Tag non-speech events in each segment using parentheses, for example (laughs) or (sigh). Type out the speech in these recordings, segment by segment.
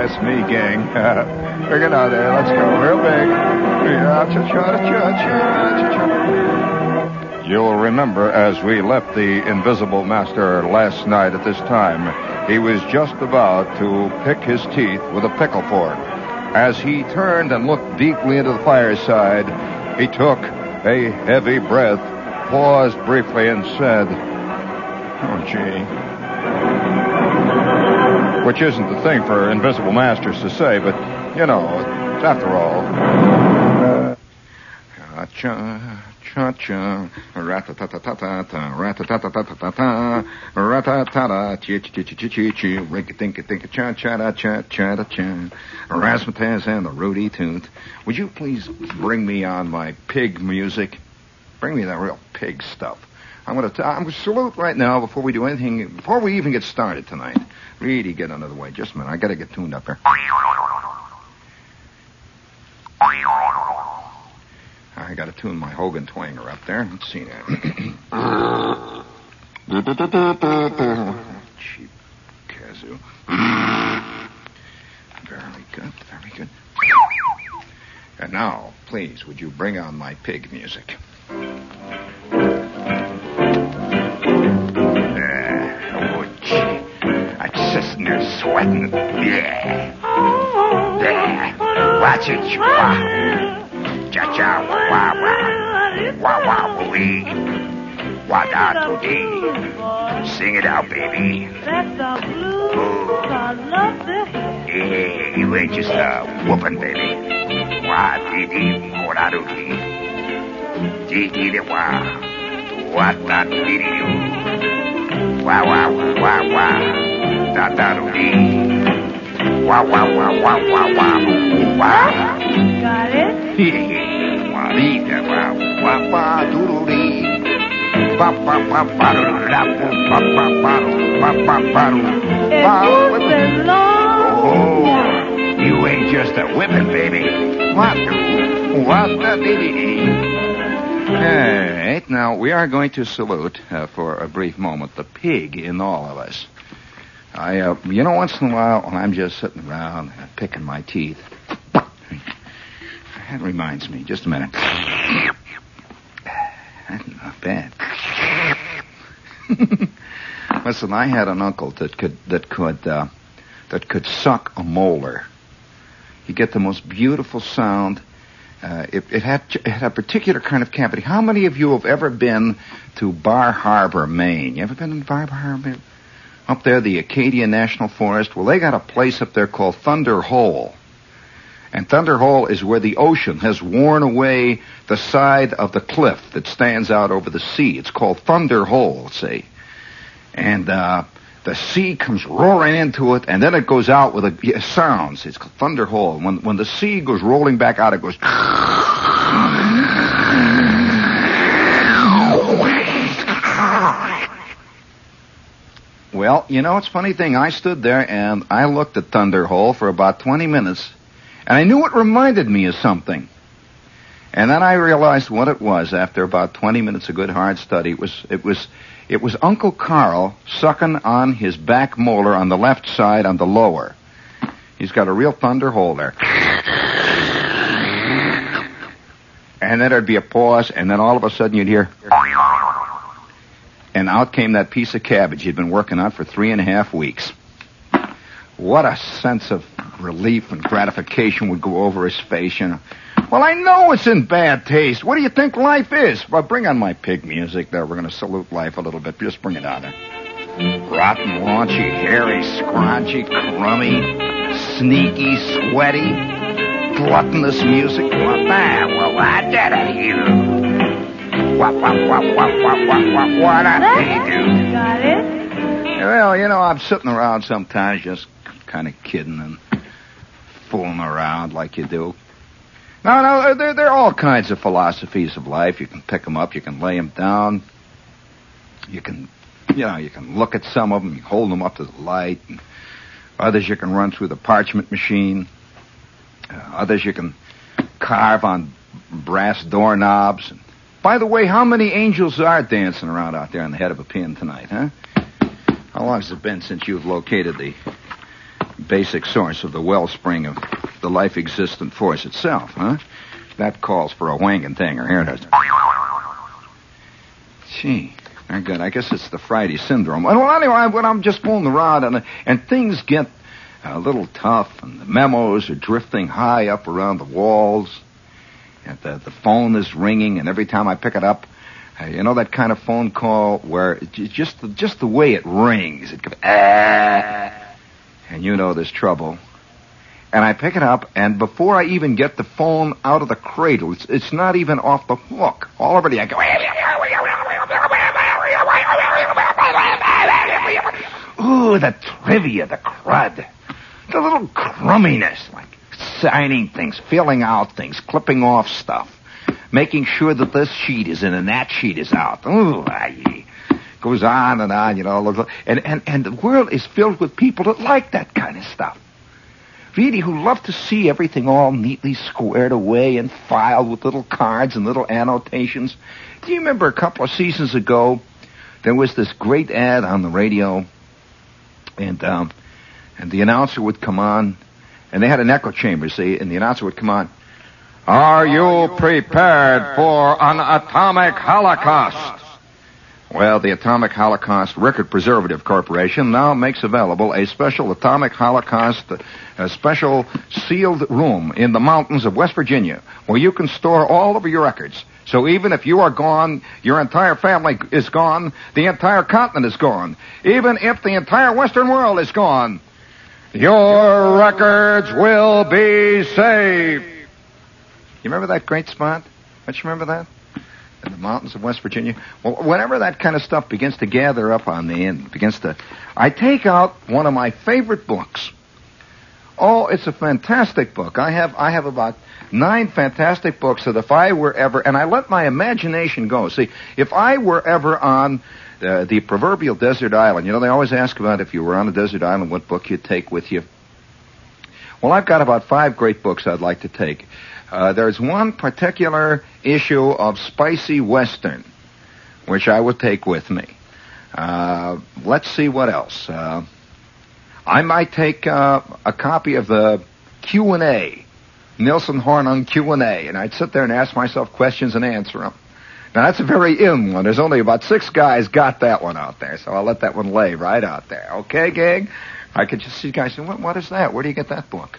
That's me, gang. (laughs) It out there. Let's go. Real big. You'll remember as we left the Invisible Master last night at this time, he was just about to pick his teeth with a pickle fork. As he turned and looked deeply into the fireside, he took a heavy breath, paused briefly, and said, Oh, gee. Which isn't the thing for invisible masters to say, but, you know, after all. Uh, cha, cha, cha, rat-a-ta-ta-ta-ta, rat-a-ta-ta-ta-ta-ta, rat-a-ta-ta, chi-chi-chi-chi-chi-chi, rinka-dinka-dinka, cha-cha-cha-cha-cha-cha, Razzmatazz and the Rudy Toot. Would you please bring me on my pig music? Bring me that real pig stuff. I'm going to. I'm going to salute right now before we do anything. Before we even get started tonight. Really get under the way. Just a minute. I got to get tuned up here. I got to tune my Hogan twanger up there. Let's see that. (coughs) Cheap kazoo. Very good. Very good. And now, please, would you bring on my pig music? There. Yeah. Yeah. Watch it, chua. Cha cha, wah wah. Wah wah wee. Wah da to dee. Sing it out, baby. That's the blues. I love to hear. Yeah, you ain't just a whooping, baby. Wah dee dee, mo da do dee. Dee dee dee wah. Wah da dee dee. Wah wah wah wah wah da da do dee. Wah wah wah wah wah wah wah. Got it? Wah dee da wah wah wah doo doo dee. Ba ba ba ba do da ba ba ba do ba ba ba do. It was long Oh, you ain't just a whipping, baby. What do? What the dee dee dee. All right, now we are going to salute uh, for a brief moment the pig in all of us. I, uh, you know, once in a while when I'm just sitting around uh, picking my teeth, that reminds me. Just a minute. That's not bad. (laughs) Listen, I had an uncle that could that could uh, that could suck a molar. You get the most beautiful sound. Uh, it, it had it had a particular kind of cavity. How many of you have ever been to Bar Harbor, Maine? You ever been in Bar Harbor? Up there, the Acadia National Forest. Well, they got a place up there called Thunder Hole. And Thunder Hole is where the ocean has worn away the side of the cliff that stands out over the sea. It's called Thunder Hole, see. And uh, the sea comes roaring into it, and then it goes out with a it sounds. It's called Thunder Hole. When when the sea goes rolling back out, it goes. Well, you know, it's a funny thing. I stood there and I looked at Thunder Hole for about 20 minutes, and I knew it reminded me of something. And then I realized what it was after about 20 minutes of good hard study. It was, it was, it was Uncle Carl sucking on his back molar on the left side on the lower. He's got a real thunder hole there. And then there'd be a pause, and then all of a sudden you'd hear, and out came that piece of cabbage he'd been working on for three and a half weeks. What a sense of relief and gratification would go over his face, you know. Well, I know it's in bad taste. What do you think life is? Well, bring on my pig music there. We're going to salute life a little bit. Just bring it on. Rotten, raunchy, hairy, scronchy, crummy, sneaky, sweaty, gluttonous music. What that? Well, I did it, you. What, what, what, what, what, what, what, what I do? Got it? Well, you know, I'm sitting around sometimes just kind of kidding and fooling around like you do. No, no, there, there are all kinds of philosophies of life. You can pick them up, you can lay them down. You can, you know, you can look at some of them, you hold them up to the light. And others you can run through the parchment machine. Uh, others you can carve on brass doorknobs. And by the way, how many angels are dancing around out there on the head of a pin tonight, huh? How long has it been since you've located the basic source of the wellspring of the life existent force itself, huh? That calls for a wanging thinger. Here it is. Gee, very good. I guess it's the Friday syndrome. Well, anyway, when I'm just fooling around and, and things get a little tough and the memos are drifting high up around the walls the, the phone is ringing and every time I pick it up, uh, you know that kind of phone call where it, just the, just the way it rings, it goes, ah, and you know there's trouble. And I pick it up, and before I even get the phone out of the cradle, it's, it's not even off the hook. All already I go, ooh, the trivia, the crud, the little crumminess, like signing things, filling out things, clipping off stuff, making sure that this sheet is in and that sheet is out. Ooh, aye. Goes on and on, you know, and, and, and the world is filled with people that like that kind of stuff really who love to see everything all neatly squared away and filed with little cards and little annotations. Do you remember a couple of seasons ago, there was this great ad on the radio, and um, and the announcer would come on, and they had an echo chamber, see, and the announcer would come on. Are you prepared for an atomic holocaust? Well, the Atomic Holocaust Record Preservative Corporation now makes available a special Atomic Holocaust, a special sealed room in the mountains of West Virginia where you can store all of your records. So even if you are gone, your entire family is gone, the entire continent is gone, even if the entire Western world is gone, your records will be safe. You remember that great spot? Don't you remember that? in the mountains of West Virginia. Well, whenever that kind of stuff begins to gather up on me and begins to, I take out one of my favorite books. Oh, it's a fantastic book. I have I have about nine fantastic books that if I were ever and I let my imagination go. See, if I were ever on uh, the proverbial desert island, you know they always ask about if you were on a desert island, what book you'd take with you. Well, I've got about five great books I'd like to take. Uh, there's one particular issue of Spicy Western, which I would take with me. Uh, let's see what else. Uh, I might take uh, a copy of the Q and A, Nielsen Horn on Q and A, and I'd sit there and ask myself questions and answer them. Now that's a very in one. There's only about six guys got that one out there, so I'll let that one lay right out there. Okay, gang? I could just see guys saying, what, what is that? Where do you get that book?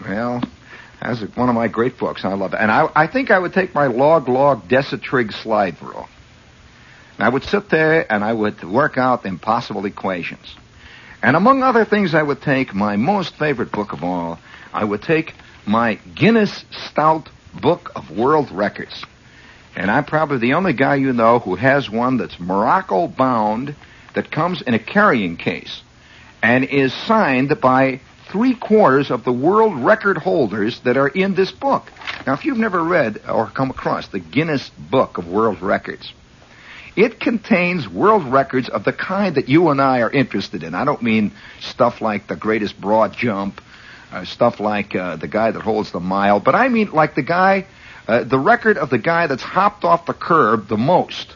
Well, that's one of my great books. and I love it. And I, I think I would take my log log Decitrig slide rule. And I would sit there and I would work out impossible equations. And among other things, I would take my most favorite book of all. I would take my Guinness Stout Book of World Records. And I'm probably the only guy you know who has one that's Morocco bound that comes in a carrying case and is signed by three quarters of the world record holders that are in this book. Now, if you've never read or come across the Guinness Book of World Records, it contains world records of the kind that you and I are interested in. I don't mean stuff like the greatest broad jump, uh, stuff like uh, the guy that holds the mile, but I mean like the guy, uh, the record of the guy that's hopped off the curb the most.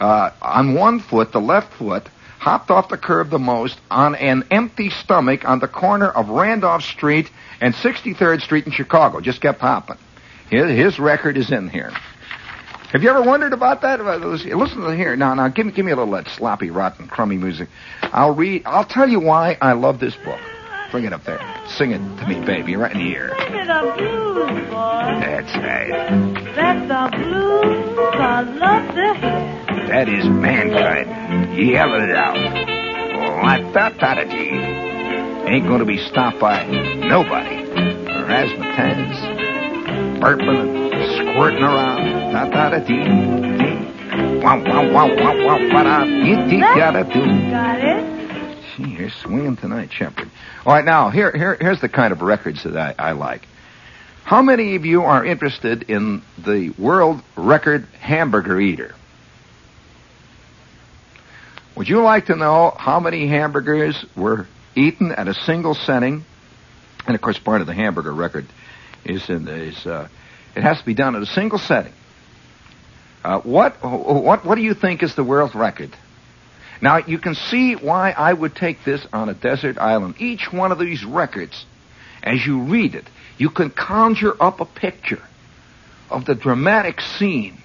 Uh, on one foot, the left foot, hopped off the curb the most on an empty stomach on the corner of Randolph Street and 63rd Street in Chicago. Just kept hopping. His, his record is in here. Have you ever wondered about that? Listen to here. Now, now, give me, give me a little of that sloppy, rotten, crummy music. I'll read. I'll tell you why I love this book. Bring it up there. Sing it to me, baby, right in the ear. Sing it a blues, boy. That's right. That's the blues I love to hear. That is mankind. Yell it out. Latatati. Ain't gonna be stopped by nobody. Razzmatazz. Burping and squirting around. Ta-ta-da-dee. Wow, wow, wow, wow, wow, ba-da. Yee-dee-da-da-doo. Got it? Gee, you're swinging tonight, Shepherd. All right, now, here, here, here's the kind of records that I, I like. How many of you are interested in the world record hamburger eater? Would you like to know how many hamburgers were eaten at a single setting? And of course, part of the hamburger record is in is uh, it has to be done at a single setting. Uh, what what what do you think is the world record? Now, you can see why I would take this on a desert island. Each one of these records, as you read it, you can conjure up a picture of the dramatic scene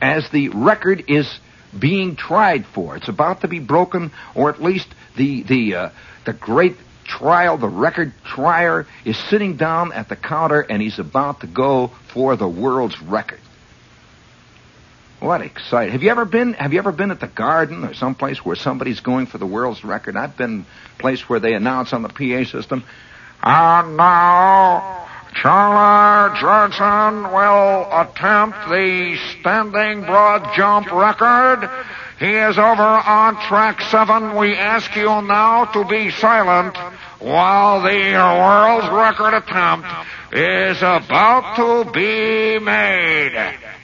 as the record is being tried for. It's about to be broken, or at least the the uh, the great trial, the record trier is sitting down at the counter and he's about to go for the world's record. What exciting! Have you ever been? Have you ever been at the Garden or someplace where somebody's going for the world's record? I've been place where they announce on the PA system, and now Charlie Johnson will attempt the standing broad jump record. He is over on track seven. We ask you now to be silent while the world's record attempt is about to be made.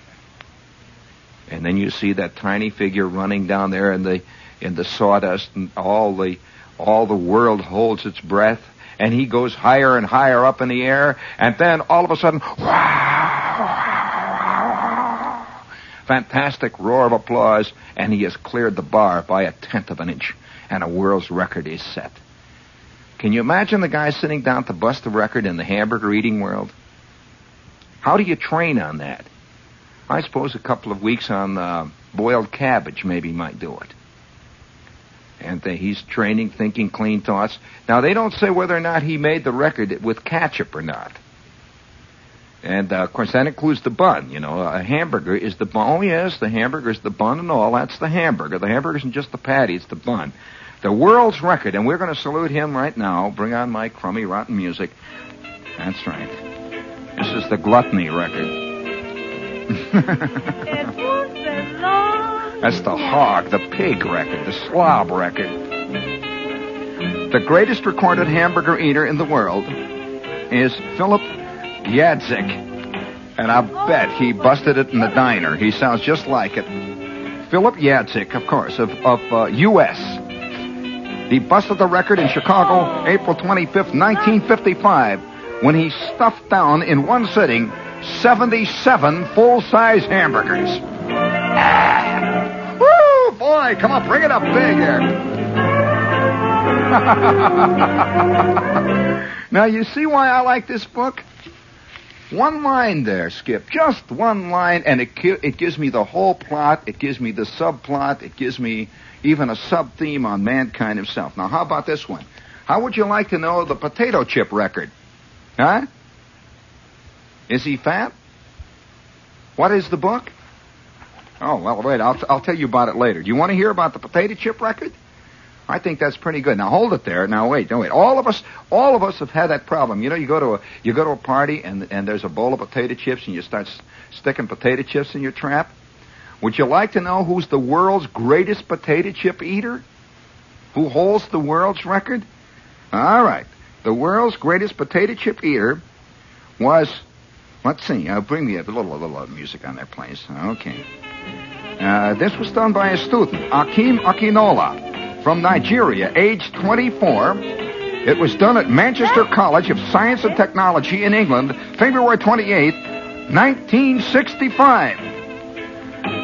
And then you see that tiny figure running down there in the in the sawdust, and all the all the world holds its breath, and he goes higher and higher up in the air, and then all of a sudden, (laughs) fantastic roar of applause, and he has cleared the bar by a tenth of an inch, and a world's record is set. Can you imagine the guy sitting down to bust the record in the hamburger eating world? How do you train on that? I suppose a couple of weeks on uh, boiled cabbage maybe might do it. And uh, he's training, thinking clean thoughts. Now they don't say whether or not he made the record with ketchup or not. And uh, of course that includes the bun. You know, a hamburger is the bun. Oh yes, the hamburger is the bun and all. That's the hamburger. The hamburger isn't just the patty; it's the bun the world's record, and we're going to salute him right now. Bring on my crummy, rotten music. That's right. This is the gluttony record. (laughs) That's the hog, the pig record, the slob record. The greatest recorded hamburger eater in the world is Philip Yazdzik. And I bet he busted it in the diner. He sounds just like it. Philip Yazdzik, of course, of, of uh, U.S. He busted the record in Chicago April 25th, 1955, when he stuffed down in one sitting 77 full-size hamburgers. Ah! Woo! Boy, come on, bring it up big here. (laughs) now, you see why I like this book? One line there, Skip. Just one line, and it, it gives me the whole plot. It gives me the subplot. It gives me even a sub theme on mankind himself. Now, how about this one? How would you like to know the potato chip record? Huh? Is he fat? What is the book? Oh, well, wait, I'll, I'll tell you about it later. Do you want to hear about the potato chip record? I think that's pretty good. Now hold it there. Now wait, don't wait. All of us, all of us have had that problem. You know, you go to a, you go to a party and, and there's a bowl of potato chips and you start s- sticking potato chips in your trap. Would you like to know who's the world's greatest potato chip eater? Who holds the world's record? All right. The world's greatest potato chip eater was, let's see, uh, bring me a little, a little music on there, please. Okay. Uh, this was done by a student, Akim Akinola, from Nigeria, age 24. It was done at Manchester College of Science and Technology in England, February 28, 1965.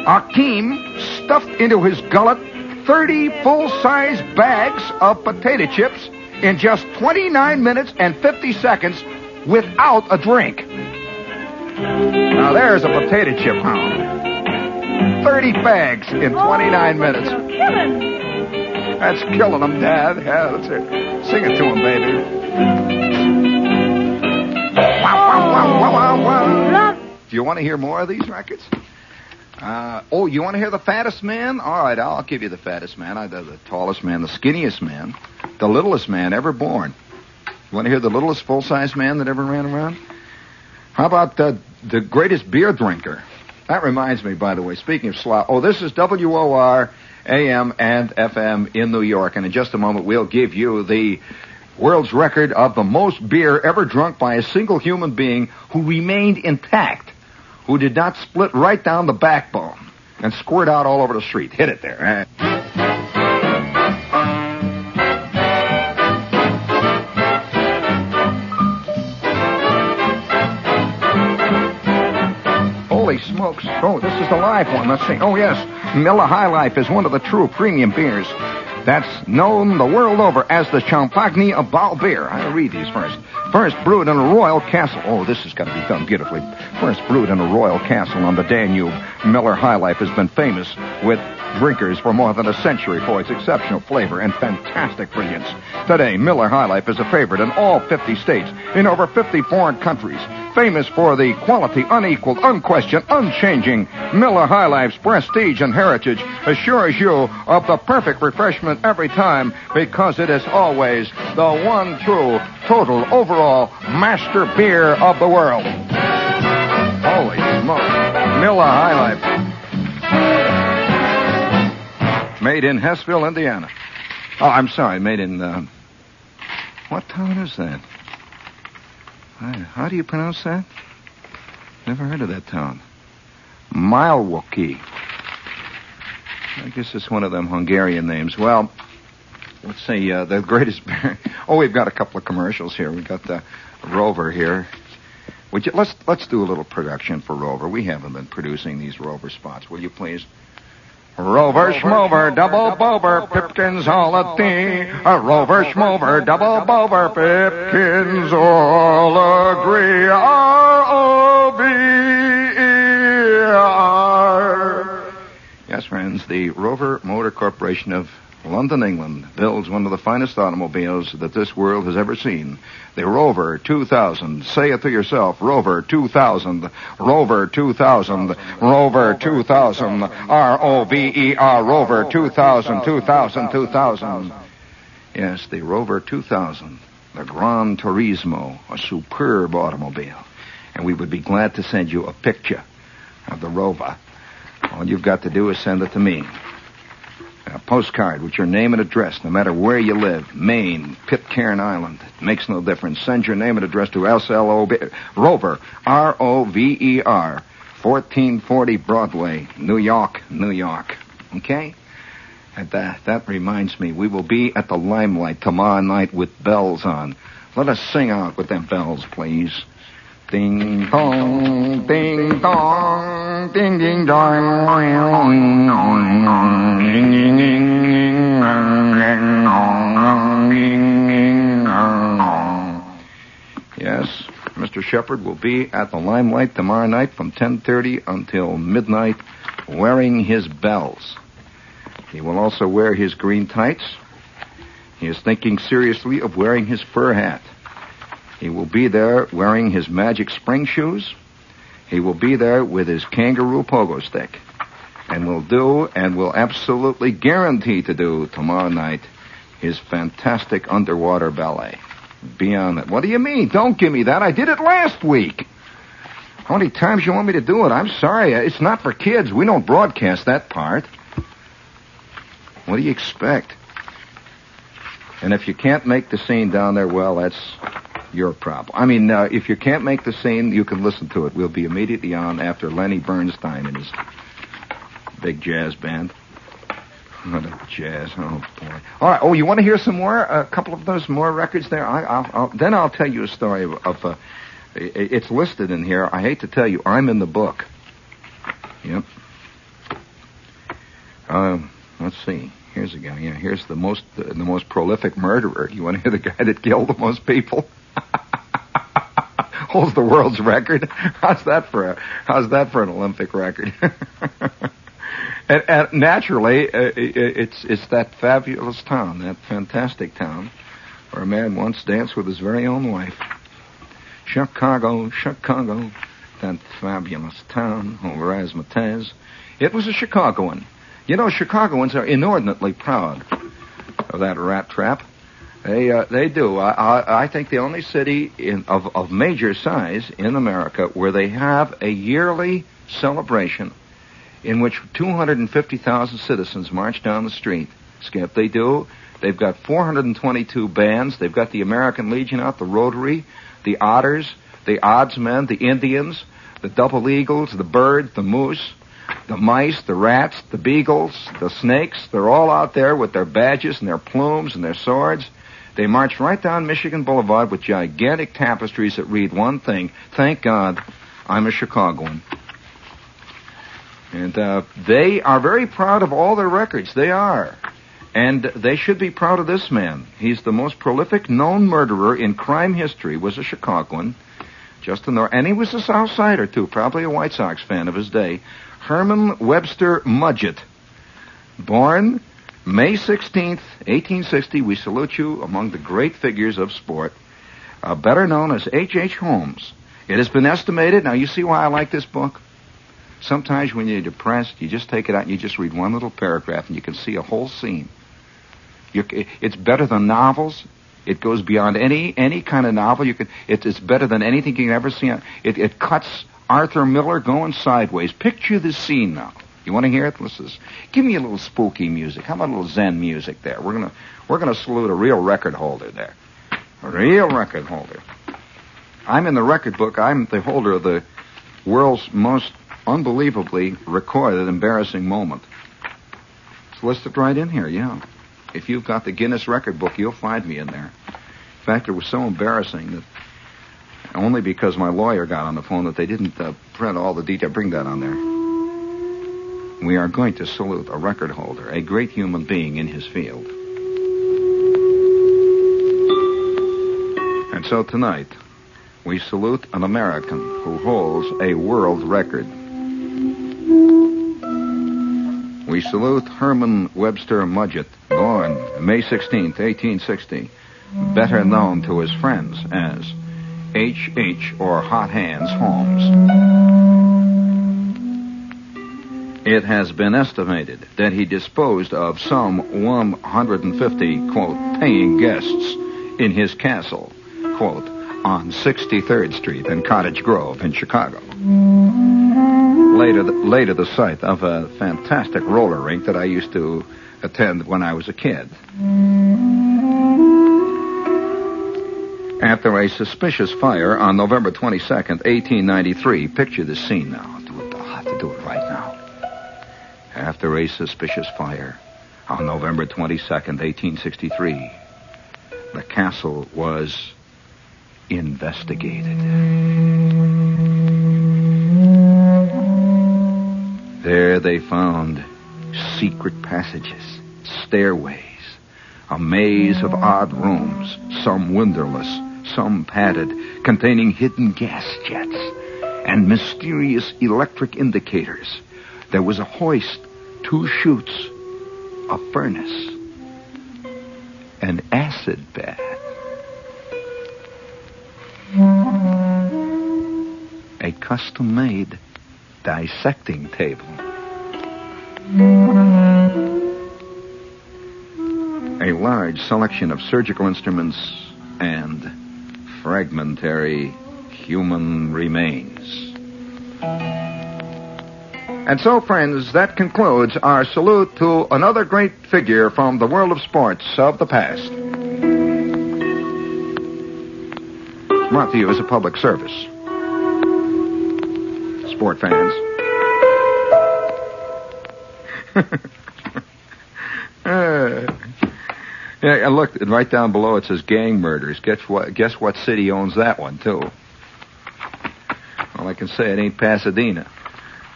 Akim stuffed into his gullet 30 full-size bags of potato chips in just 29 minutes and 50 seconds without a drink. Now there's a potato chip hound. 30 bags in 29 minutes. That's killing them, Dad. Yeah, that's it. Sing it to him, baby. Wow. Do you want to hear more of these records? Uh, oh, you want to hear the fattest man? All right, I'll give you the fattest man. I, the, the tallest man, the skinniest man, the littlest man ever born. You want to hear the littlest full-size man that ever ran around? How about the the greatest beer drinker? That reminds me, by the way, speaking of slop. Oh, this is WOR AM and FM in New York, and in just a moment we'll give you the world's record of the most beer ever drunk by a single human being who remained intact who did not split right down the backbone and squirt out all over the street. Hit it there. Holy Holy smokes. Oh, this is the live one. Let's see. Oh, yes. Miller High Life is one of the true premium beers. That's known the world over as the Champagne of Bottle beer. I'll read these first. First brewed in a royal castle. Oh, this has got to be done beautifully. First brewed in a royal castle on the Danube, Miller High Life has been famous with drinkers for more than a century for its exceptional flavor and fantastic brilliance. Today, Miller High Life is a favorite in all 50 states, in over 50 foreign countries. Famous for the quality, unequaled, unquestioned, unchanging Miller High Life's prestige and heritage assures you of the perfect refreshment every time because it is always the one true, total, overall master beer of the world. Holy smoke. Miller High Life. Made in Hessville, Indiana. Oh, I'm sorry, made in, uh, what town is that? How do you pronounce that? Never heard of that town. Milwaukee. I guess it's one of them Hungarian names. Well, let's see, uh, the greatest. (laughs) Oh, we've got a couple of commercials here. We've got the Rover here. Would you, let's, let's do a little production for Rover. We haven't been producing these Rover spots. Will you please? Rover Schmover, double bober, Pipkins all a thing. A Rover Schmover, double bober, Pipkins all agree. R-O-V-E-R. Yes, friends, the Rover Motor Corporation of London, England, builds one of the finest automobiles that this world has ever seen. The Rover 2000. Say it to yourself. Rover 2000. Rover 2000. Rover 2000. R-O-V-E-R. Rover 2000. 2000. 2000. Yes, the Rover 2000. The Gran Turismo. A superb automobile. And we would be glad to send you a picture of the Rover. All you've got to do is send it to me. A postcard with your name and address, no matter where you live. Maine, Pitcairn Island. It makes no difference. Send your name and address to SLO Rover, R-O-V-E-R, 1440 Broadway, New York, New York. Okay? And that, that reminds me, we will be at the Limelight tomorrow night with bells on. Let us sing out with them bells, please. Ding dong, ding dong, ding ding dong, ding ding ding. Yes, Mr. Shepherd will be at the Limelight tomorrow night from 10:30 until midnight, wearing his bells. He will also wear his green tights. He is thinking seriously of wearing his fur hat. He will be there wearing his magic spring shoes. He will be there with his kangaroo pogo stick. And will do, and will absolutely guarantee to do tomorrow night, his fantastic underwater ballet. Be on it. What do you mean? Don't give me that. I did it last week. How many times you want me to do it? I'm sorry. It's not for kids. We don't broadcast that part. What do you expect? And if you can't make the scene down there, well, that's your problem. I mean, uh, if you can't make the scene, you can listen to it. We'll be immediately on after Lenny Bernstein and his big jazz band. What a jazz! Oh boy! All right. Oh, you want to hear some more? A couple of those more records there. I, I'll, I'll, then I'll tell you a story of. of uh, it's listed in here. I hate to tell you, I'm in the book. Yep. Um, let's see. Here's a guy. Yeah, here's the most the most prolific murderer. You want to hear the guy that killed the most people? (laughs) Holds the world's record. How's that for a How's that for an Olympic record? (laughs) and, and naturally, uh, it's it's that fabulous town, that fantastic town, where a man once danced with his very own wife. Chicago, Chicago, that fabulous town over Razzmatazz. It was a Chicagoan. You know, Chicagoans are inordinately proud of that rat trap. They uh, they do. I, I I think the only city in of of major size in America where they have a yearly celebration in which 250,000 citizens march down the street. Skip, they do. They've got 422 bands. They've got the American Legion out, the Rotary, the Otters, the Oddsmen, the Indians, the Double Eagles, the Birds, the Moose, the Mice, the Rats, the Beagles, the Snakes. They're all out there with their badges and their plumes and their swords. They march right down Michigan Boulevard with gigantic tapestries that read one thing, thank God I'm a Chicagoan. And uh, they are very proud of all their records. They are. And they should be proud of this man. He's the most prolific known murderer in crime history, was a Chicagoan. Just in and he was a South Sider too, probably a White Sox fan of his day. Herman Webster Mudgett. Born May 16th, 1860, we salute you among the great figures of sport, uh, better known as H.H. H. Holmes. It has been estimated, now you see why I like this book? Sometimes when you're depressed, you just take it out and you just read one little paragraph and you can see a whole scene. You, it's better than novels. It goes beyond any any kind of novel you could. It, it's better than anything you can ever see. It, it cuts Arthur Miller going sideways. Picture the scene now. You want to hear it? This is. Give me a little spooky music. How about a little Zen music there? We're gonna we're gonna salute a real record holder there. A real record holder. I'm in the record book. I'm the holder of the world's most unbelievably recorded embarrassing moment. It's listed right in here, yeah. If you've got the Guinness record book, you'll find me in there. In fact, it was so embarrassing that only because my lawyer got on the phone that they didn't uh, print all the detail. Bring that on there. We are going to salute a record holder, a great human being in his field. And so tonight, we salute an American who holds a world record. We salute Herman Webster Mudgett, born May 16, 1860, better known to his friends as H.H. or Hot Hands Holmes. It has been estimated that he disposed of some 150, quote, paying guests in his castle, quote, on 63rd Street and Cottage Grove in Chicago. Later, later the site of a fantastic roller rink that I used to attend when I was a kid. After a suspicious fire on November 22nd, 1893, picture the scene now. I'll, do it, I'll have to do it right After a suspicious fire on November 22nd, 1863, the castle was investigated. There they found secret passages, stairways, a maze of odd rooms, some windowless, some padded, containing hidden gas jets and mysterious electric indicators. There was a hoist, two chutes, a furnace, an acid bath. A custom made dissecting table. A large selection of surgical instruments and fragmentary human remains. And so, friends, that concludes our salute to another great figure from the world of sports of the past. You as a public service. Sport fans. (laughs) uh, yeah, look, right down below it says gang murders. Guess what? Guess what city owns that one too? Well, I can say it ain't Pasadena.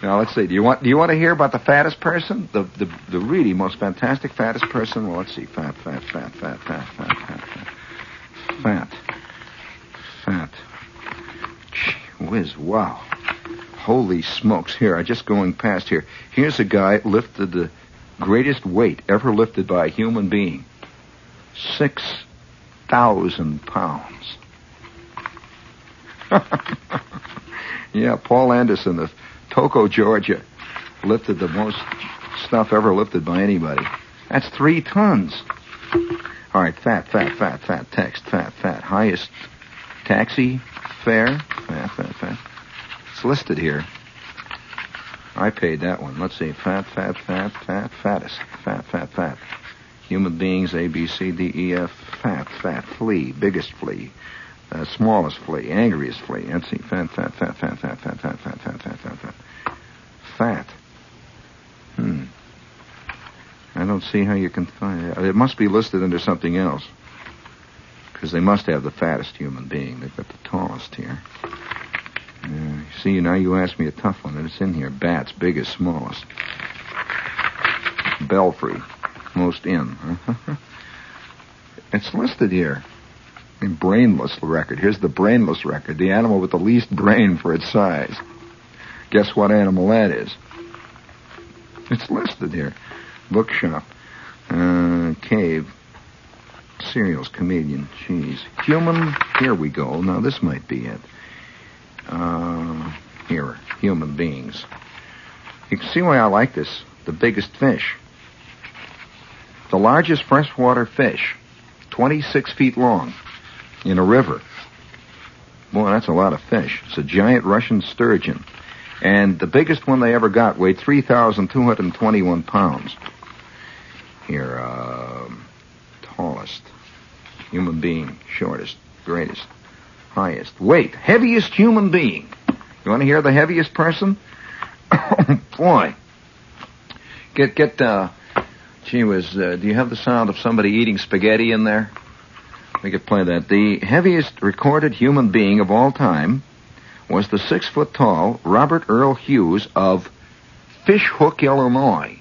Now let's see. Do you want do you want to hear about the fattest person? The the the really most fantastic fattest person? Well, let's see. Fat, fat, fat, fat, fat, fat, fat, fat, fat, fat. Gee whiz! Wow. Holy smokes! Here, I just going past here. Here's a guy lifted the greatest weight ever lifted by a human being. Six thousand pounds. (laughs) yeah, Paul Anderson of Toccoa, Georgia, lifted the most stuff ever lifted by anybody. That's three tons. All right, fat, fat, fat, fat, text, fat, fat. Highest taxi fare, fat, fat, fat. It's listed here. I paid that one. Let's see. Fat, fat, fat, fat, fattest. Fat, fat, fat. Human beings, A, B, C, D, E, F. Fat, fat, flea, biggest flea. Uh, smallest flea, angriest flea. Let's see. Fat, fat, fat, fat, fat, fat, fat, fat, fat, fat, fat, fat. Fat. Hmm. I don't see how you can find it. It must be listed under something else. Because they must have the fattest human being. They've got the tallest here. Uh, see, now you asked me a tough one, and it's in here. Bats, biggest, smallest. Belfry, most in. it's listed here. In brainless record. Here's the brainless record. The animal with the least brain for its size. Guess what animal that is? It's listed here. Bookshop. Uh, cave. Cereals, comedian, cheese. Human, here we go. Now this might be it. Uh, here, human beings. You can see why I like this. The biggest fish. The largest freshwater fish. 26 feet long. In a river. Boy, that's a lot of fish. It's a giant Russian sturgeon. And the biggest one they ever got weighed 3,221 pounds. Here, uh, tallest, human being, shortest, greatest, highest, weight, heaviest human being. You want to hear the heaviest person? (laughs) oh, boy. Get, get, uh, gee whiz, uh, do you have the sound of somebody eating spaghetti in there? We could play that. The heaviest recorded human being of all time was the six foot tall Robert Earl Hughes of Fishhook, Illinois.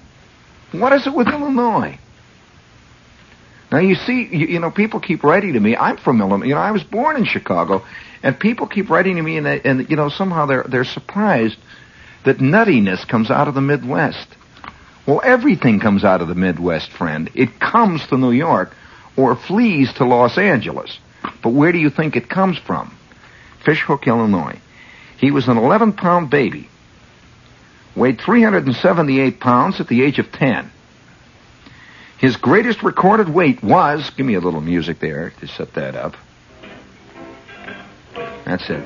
What is it with Illinois? Now you see, you, you, know, people keep writing to me. I'm from Illinois. You know, I was born in Chicago, and people keep writing to me, and, and you know, somehow they're they're surprised that nuttiness comes out of the Midwest. Well, everything comes out of the Midwest, friend. It comes to New York or flees to Los Angeles. But where do you think it comes from? Fishhook, Illinois. He was an 11 pound baby. Weighed 378 pounds at the age of 10. His greatest recorded weight was, give me a little music there to set that up. That's it.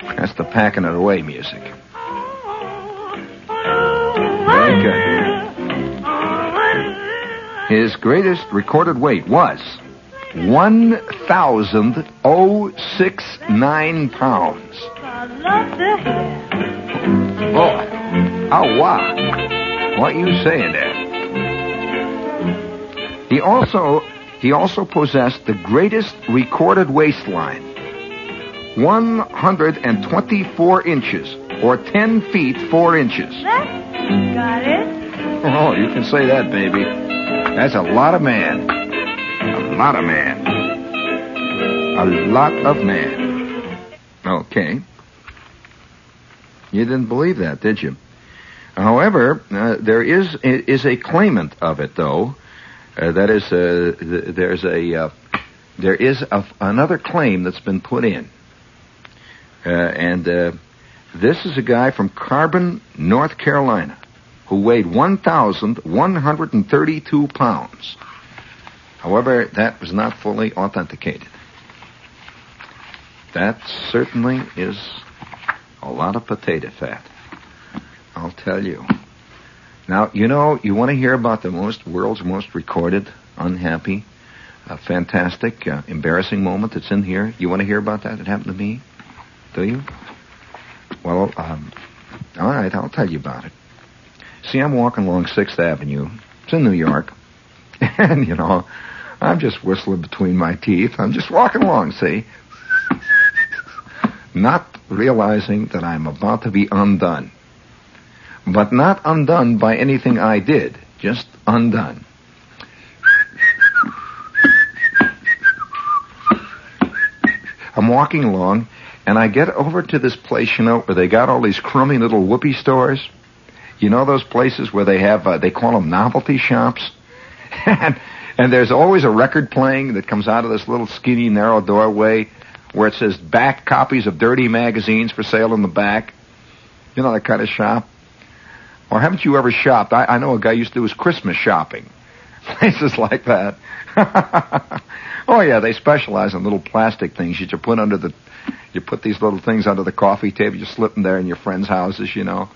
That's the packing it away music. Oh, oh, oh, Very good. His greatest recorded weight was 1,069 pounds. I love to hear. Boy. Oh, wow. What you saying there? He also, he also possessed the greatest recorded waistline. 124 inches, or 10 feet 4 inches. Got it. Oh, you can say that, baby. That's a lot of man. A lot of man. A lot of man. Okay. You didn't believe that, did you? However, uh, there is is a claimant of it, though. Uh, that is, uh, th- there's a uh, there is a, another claim that's been put in, uh, and uh, this is a guy from Carbon, North Carolina, who weighed 1,132 pounds. However, that was not fully authenticated. That certainly is a lot of potato fat. I'll tell you. Now, you know, you want to hear about the most world's most recorded unhappy, uh, fantastic, uh, embarrassing moment that's in here. You want to hear about that? It happened to me. Do you? Well, um, all right, I'll tell you about it. See, I'm walking along Sixth Avenue. It's in New York, (laughs) and you know, I'm just whistling between my teeth. I'm just walking along. See, not realizing that I'm about to be undone. But not undone by anything I did, just undone. I'm walking along, and I get over to this place, you know, where they got all these crummy little whoopee stores. You know those places where they have, uh, they call them novelty shops? (laughs) and, and there's always a record playing that comes out of this little skinny, narrow doorway where it says back copies of dirty magazines for sale in the back. You know that kind of shop? Or haven't you ever shopped? I, I know a guy used to do his Christmas shopping. (laughs) Places like that. (laughs) oh yeah, they specialize in little plastic things that you put under the, you put these little things under the coffee table, you slip them there in your friends' houses, you know.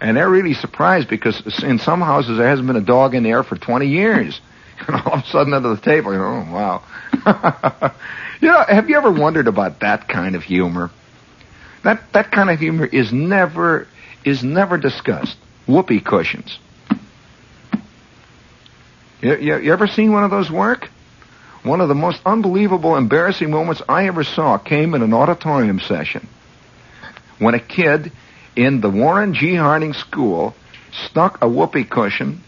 And they're really surprised because in some houses there hasn't been a dog in there for 20 years. (laughs) And all of a sudden under the table, you know, oh wow. (laughs) you know, have you ever wondered about that kind of humor? That, that kind of humor is never, is never discussed. Whoopee cushions. You, you, you ever seen one of those work? One of the most unbelievable, embarrassing moments I ever saw came in an auditorium session when a kid in the Warren G. Harding School stuck a whoopee cushion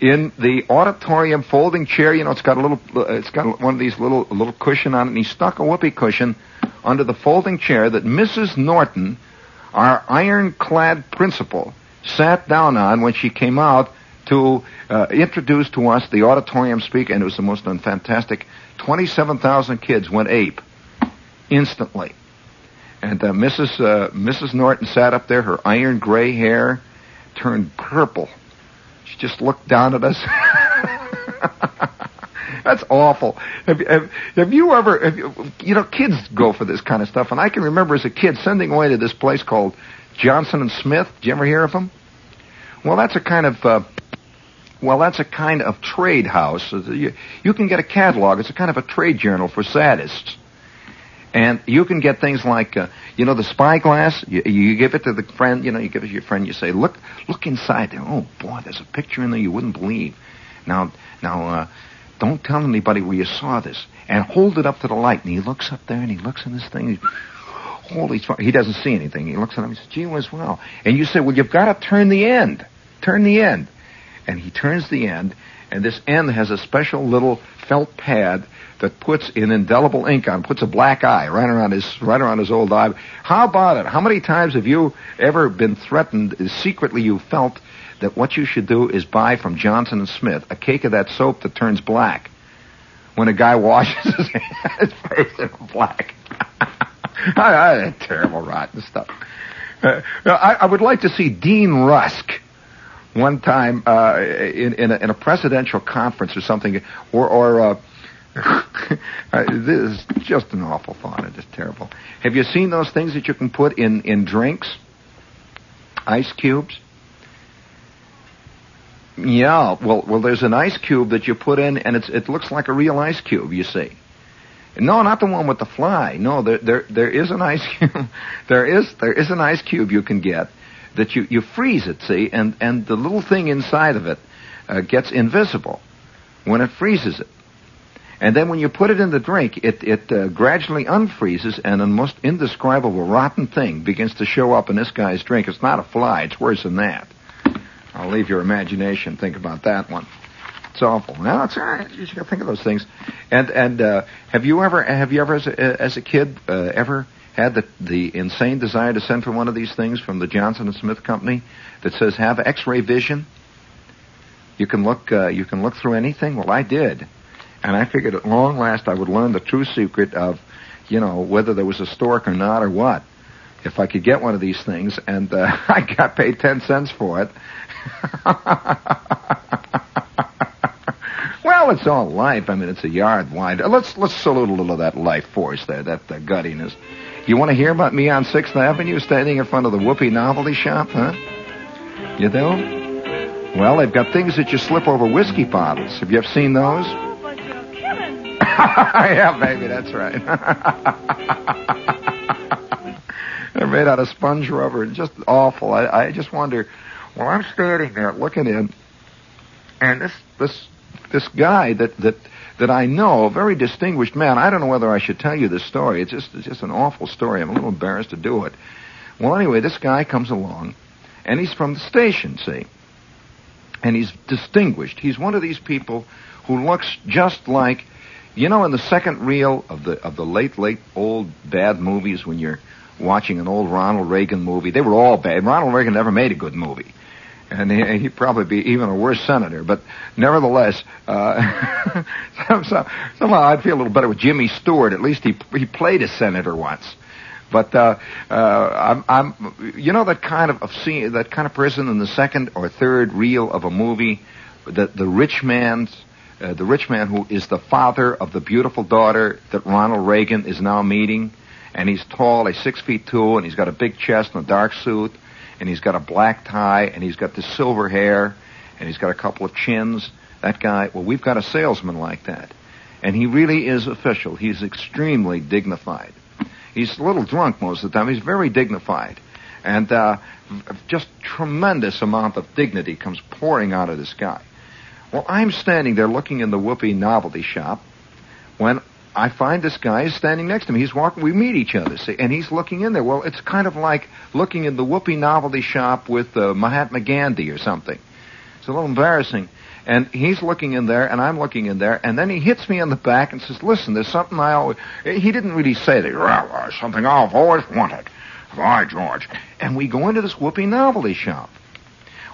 in the auditorium folding chair. You know, it's got a little, uh, it's got one of these little, little cushion on it, and he stuck a whoopee cushion under the folding chair that Mrs. Norton, our ironclad principal, sat down on when she came out to uh, introduce to us the auditorium speaker, and it was the most fantastic. Twenty-seven thousand kids went ape instantly, and uh, Mrs. Uh, Mrs. Norton sat up there, her iron gray hair turned purple. She just looked down at us. (laughs) That's awful. Have, have, have you ever, have you, you know, kids go for this kind of stuff, and I can remember as a kid sending away to this place called Johnson and Smith. Did you ever hear of them? Well, that's a kind of, uh, well, that's a kind of trade house. You, you can get a catalog. It's a kind of a trade journal for sadists. And you can get things like, uh, you know, the spyglass. You, you give it to the friend. You know, you give it to your friend. You say, "Look, look inside there. Oh boy, there's a picture in there you wouldn't believe." Now, now, uh, don't tell anybody where you saw this, and hold it up to the light. And he looks up there and he looks in this thing. He, Holy, he doesn't see anything. He looks at him. He says, "Gee whiz, well." And you say, "Well, you've got to turn the end. Turn the end." And he turns the end, and this end has a special little felt pad that puts in indelible ink on, puts a black eye right around his right around his old eye. How about it? How many times have you ever been threatened? Secretly, you felt that what you should do is buy from Johnson and Smith a cake of that soap that turns black when a guy washes his, (laughs) in black. I, I, (laughs) terrible, rotten stuff. Uh, I, I would like to see Dean Rusk one time uh, in in a, in a presidential conference or something, or or uh, (laughs) this is just an awful thought. It's terrible. Have you seen those things that you can put in in drinks? Ice cubes. Yeah, well, well, there's an ice cube that you put in, and it's it looks like a real ice cube. You see. No, not the one with the fly. No, there there there is an ice (laughs) cube. there is there is an ice cube you can get that you you freeze it. See, and and the little thing inside of it uh, gets invisible when it freezes it. And then when you put it in the drink, it, it uh, gradually unfreezes and a most indescribable rotten thing begins to show up in this guy's drink. It's not a fly. It's worse than that. I'll leave your imagination. Think about that one. It's awful. No, it's all right. You should think of those things. And and uh, have you ever have you ever as a, as a kid uh, ever had the the insane desire to send for one of these things from the Johnson and Smith company that says have X-ray vision? You can look uh, you can look through anything. Well, I did. And I figured at long last I would learn the true secret of, you know, whether there was a stork or not or what. If I could get one of these things, and uh, (laughs) I got paid ten cents for it. (laughs) well, it's all life. I mean, it's a yard wide. Let's let's salute a little of that life force there, that uh, guttiness. You want to hear about me on Sixth Avenue, standing in front of the Whoopi Novelty Shop, huh? You do? Well, they've got things that you slip over whiskey bottles. Have you ever seen those? (laughs) yeah, baby, that's right. (laughs) They're made out of sponge rubber. and Just awful. I, I just wonder. Well, I'm standing there looking in, and this this this guy that that that I know, a very distinguished man. I don't know whether I should tell you this story. It's just it's just an awful story. I'm a little embarrassed to do it. Well, anyway, this guy comes along, and he's from the station, see, and he's distinguished. He's one of these people who looks just like you know, in the second reel of the of the late, late old bad movies, when you're watching an old Ronald Reagan movie, they were all bad. Ronald Reagan never made a good movie, and he, he'd probably be even a worse senator. But nevertheless, uh, (laughs) somehow I'd feel a little better with Jimmy Stewart. At least he he played a senator once. But uh, uh, I'm, I'm, you know, that kind of of seeing that kind of person in the second or third reel of a movie, that the rich man's uh, the rich man who is the father of the beautiful daughter that Ronald Reagan is now meeting. And he's tall, he's six feet two, and he's got a big chest and a dark suit, and he's got a black tie, and he's got this silver hair, and he's got a couple of chins. That guy, well, we've got a salesman like that. And he really is official. He's extremely dignified. He's a little drunk most of the time. He's very dignified. And uh, just tremendous amount of dignity comes pouring out of this guy. Well, I'm standing there looking in the Whoopi novelty shop when I find this guy is standing next to me. He's walking. We meet each other, see, and he's looking in there. Well, it's kind of like looking in the Whoopi novelty shop with uh, Mahatma Gandhi or something. It's a little embarrassing. And he's looking in there, and I'm looking in there, and then he hits me on the back and says, "Listen, there's something I always." He didn't really say that. Uh, something I've always wanted. By George. And we go into this Whoopi novelty shop.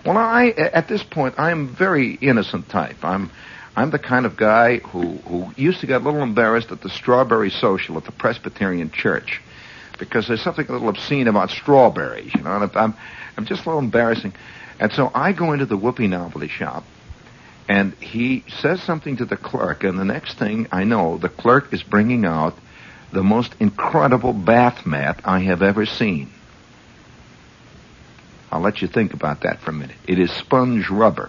Well, I at this point I'm very innocent type. I'm I'm the kind of guy who, who used to get a little embarrassed at the strawberry social at the Presbyterian Church because there's something a little obscene about strawberries, you know, and I'm, I'm just a little embarrassing. And so I go into the Whoopi novelty shop and he says something to the clerk and the next thing I know, the clerk is bringing out the most incredible bath mat I have ever seen. I'll let you think about that for a minute. It is sponge rubber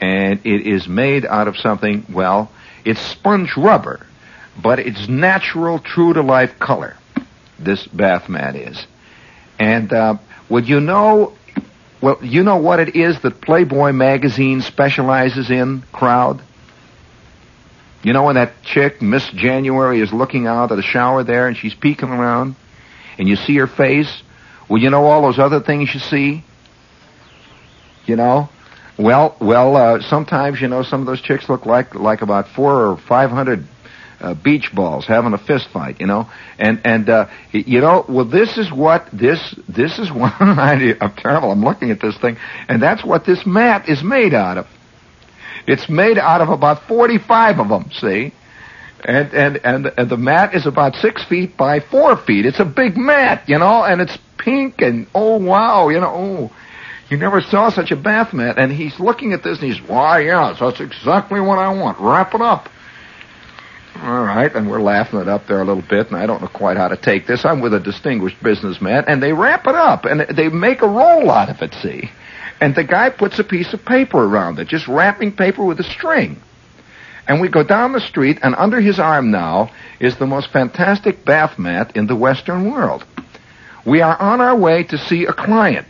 and it is made out of something, well, it's sponge rubber, but it's natural, true to life color. This bath mat is. And, uh, would you know, well, you know what it is that Playboy magazine specializes in, crowd? You know when that chick, Miss January, is looking out of the shower there and she's peeking around and you see her face? Well, you know all those other things you see? You know? Well, well, uh, sometimes you know some of those chicks look like like about four or five hundred uh, beach balls having a fist fight, you know, and and uh, you know, well, this is what this this is (laughs) one idea. I'm terrible. I'm looking at this thing, and that's what this mat is made out of. It's made out of about forty-five of them. See, and and and and the mat is about six feet by four feet. It's a big mat, you know, and it's pink and oh wow, you know, oh. You never saw such a bath mat. And he's looking at this and he's, why, yeah, so that's exactly what I want. Wrap it up. All right, and we're laughing it up there a little bit, and I don't know quite how to take this. I'm with a distinguished businessman, and they wrap it up, and they make a roll out of it, see? And the guy puts a piece of paper around it, just wrapping paper with a string. And we go down the street, and under his arm now is the most fantastic bath mat in the Western world. We are on our way to see a client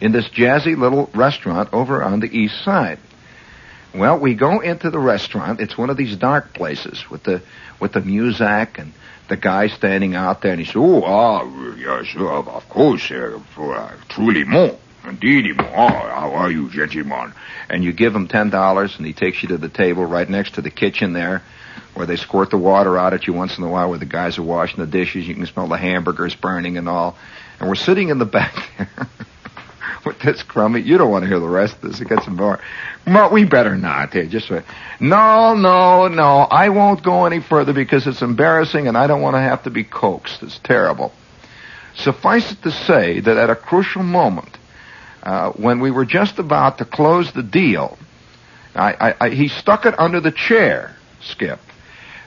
in this jazzy little restaurant over on the east side. Well, we go into the restaurant. It's one of these dark places with the with the music and the guy standing out there, and he says, "Oh, ah, yes, of course, uh, for uh, truly more." Indeed, oh, how are you, gentlemen? And you give him ten dollars, and he takes you to the table right next to the kitchen there, where they squirt the water out at you once in a while, where the guys are washing the dishes. You can smell the hamburgers burning and all. And we're sitting in the back (laughs) there. with this crummy. You don't want to hear the rest of this. It gets more. But we better not. Here, just wait. No, no, no. I won't go any further because it's embarrassing and I don't want to have to be coaxed. It's terrible. Suffice it to say that at a crucial moment, uh, when we were just about to close the deal, I, I, I, he stuck it under the chair, Skip,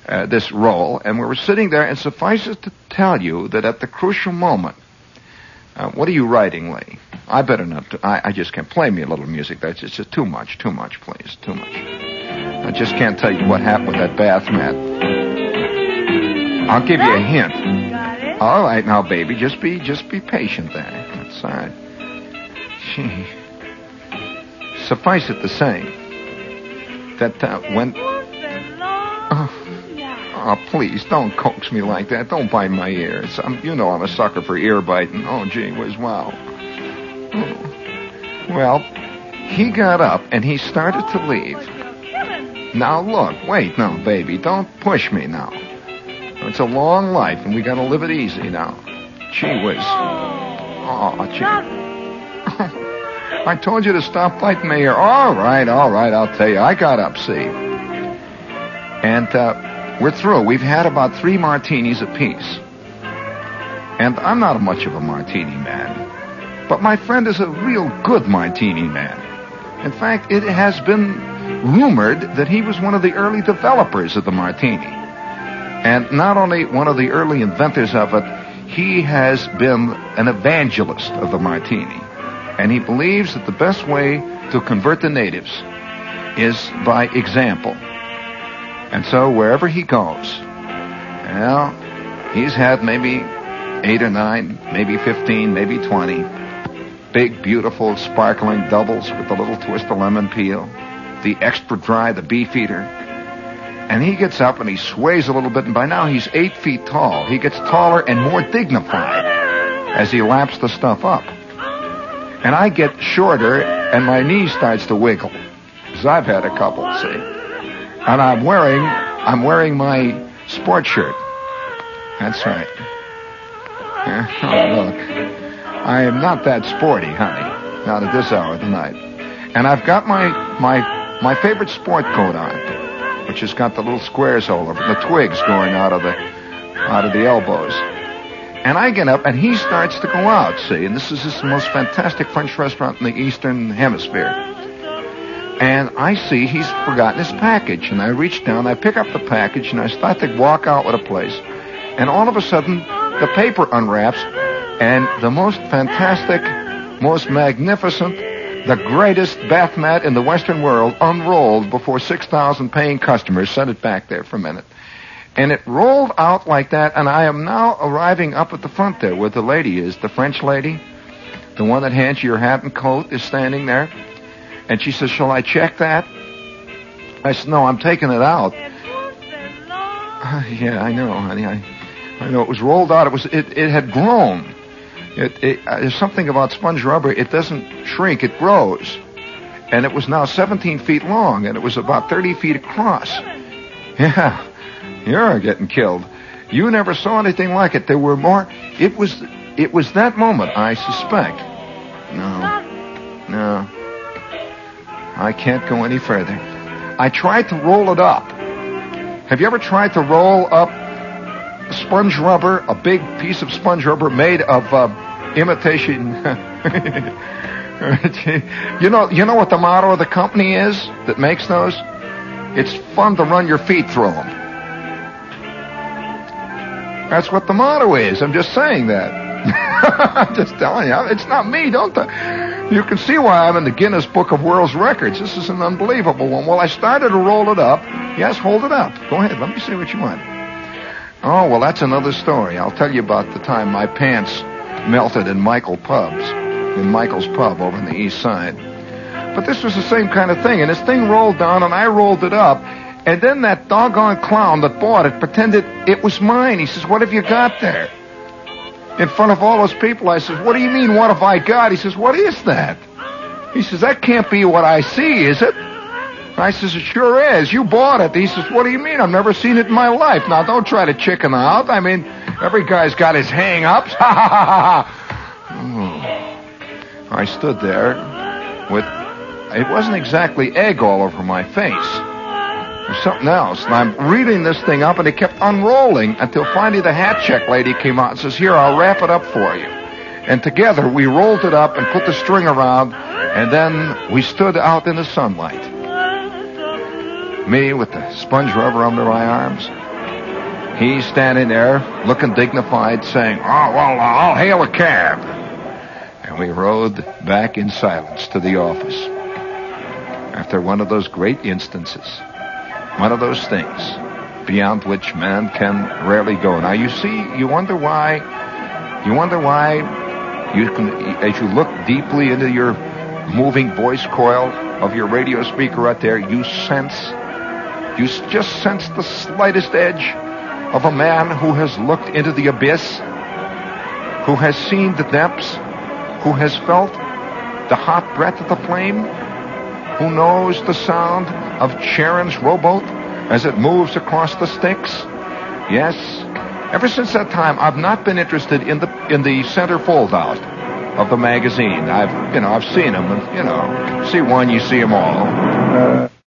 uh, this roll, and we were sitting there, and suffice it to tell you that at the crucial moment, uh, what are you writing, Lee? I better not. I, I just can't play me a little music. That's just, just too much. Too much, please. Too much. I just can't tell you what happened with that bath mat. I'll give you a hint. Got it? All right, now, baby, just be just be patient there. That's all right. Gee. Suffice it to say that uh, when. Oh. Oh, please, don't coax me like that. Don't bite my ears. I'm, you know I'm a sucker for ear biting. Oh, gee whiz, wow. Well, he got up and he started to leave. Now look, wait, no, baby, don't push me now. It's a long life and we gotta live it easy now. Gee whiz. Oh, ah, gee. (laughs) I told you to stop biting me here. All right, all right, I'll tell you. I got up, see. And, uh, we're through. We've had about three martinis apiece. And I'm not much of a martini man. But my friend is a real good martini man. In fact, it has been rumored that he was one of the early developers of the martini. And not only one of the early inventors of it, he has been an evangelist of the martini. And he believes that the best way to convert the natives is by example. And so wherever he goes, well, he's had maybe eight or nine, maybe 15, maybe 20 big, beautiful, sparkling doubles with a little twist of lemon peel, the extra dry, the Beefeater. And he gets up and he sways a little bit, and by now he's eight feet tall. He gets taller and more dignified as he laps the stuff up. And I get shorter, and my knee starts to wiggle. Because I've had a couple, see. And I'm wearing, I'm wearing my sport shirt. That's right. Yeah, oh, look. I am not that sporty, honey. Not at this hour of the night. And I've got my, my, my favorite sport coat on, which has got the little squares all over, the twigs going out of the, out of the elbows. And I get up, and he starts to go out, see, and this is the most fantastic French restaurant in the Eastern Hemisphere. And I see he's forgotten his package, and I reach down, I pick up the package, and I start to walk out with a place. And all of a sudden, the paper unwraps, and the most fantastic, most magnificent, the greatest bath mat in the Western world unrolled before 6,000 paying customers. Set it back there for a minute. And it rolled out like that, and I am now arriving up at the front there where the lady is, the French lady, the one that hands you your hat and coat is standing there. And she says, shall I check that? I said, no, I'm taking it out. Uh, (laughs) yeah, I know, honey. I, I know it was rolled out. It was, it, it had grown. It, it, uh, there's something about sponge rubber. It doesn't shrink. It grows. And it was now 17 feet long, and it was about 30 feet across. Yeah, you're getting killed. You never saw anything like it. There were more. It was, it was that moment, I suspect. No, no. I can't go any further. I tried to roll it up. Have you ever tried to roll up sponge rubber, a big piece of sponge rubber made of uh, imitation? (laughs) you know, you know what the motto of the company is that makes those? It's fun to run your feet through them. That's what the motto is. I'm just saying that. (laughs) I'm just telling you. It's not me. Don't. You can see why I'm in the Guinness Book of World's Records. This is an unbelievable one. Well, I started to roll it up. Yes, hold it up. Go ahead. Let me see what you want. Oh, well, that's another story. I'll tell you about the time my pants melted in Michael Pubs, in Michael's Pub over in the east side. But this was the same kind of thing. And this thing rolled down, and I rolled it up. And then that doggone clown that bought it pretended it was mine. He says, What have you got there? in front of all those people. I says, what do you mean, what have I got? He says, what is that? He says, that can't be what I see, is it? I says, it sure is. You bought it. He says, what do you mean? I've never seen it in my life. Now, don't try to chicken out. I mean, every guy's got his hang-ups. (laughs) Ha ha ha ha. Ha. Hmm. I stood there with, it wasn't exactly egg all over my face something else. And I'm reading this thing up, and it kept unrolling until finally the hat check lady came out and says, Here, I'll wrap it up for you. And together we rolled it up and put the string around, and then we stood out in the sunlight. Me with the sponge rubber under my arms. He standing there, looking dignified, saying, Oh, well, I'll hail a cab. And we rode back in silence to the office. After one of those great instances one of those things beyond which man can rarely go. Now you see, you wonder why, you wonder why you can, as you look deeply into your moving voice coil of your radio speaker out there, you sense, you just sense the slightest edge of a man who has looked into the abyss, who has seen the depths, who has felt the hot breath of the flame, who knows the sound of Charon's rowboat as it moves across the Styx? Yes. Ever since that time, I've not been interested in the in the center fold-out of the magazine. I've you know I've seen them, and you know, see one, you see them all.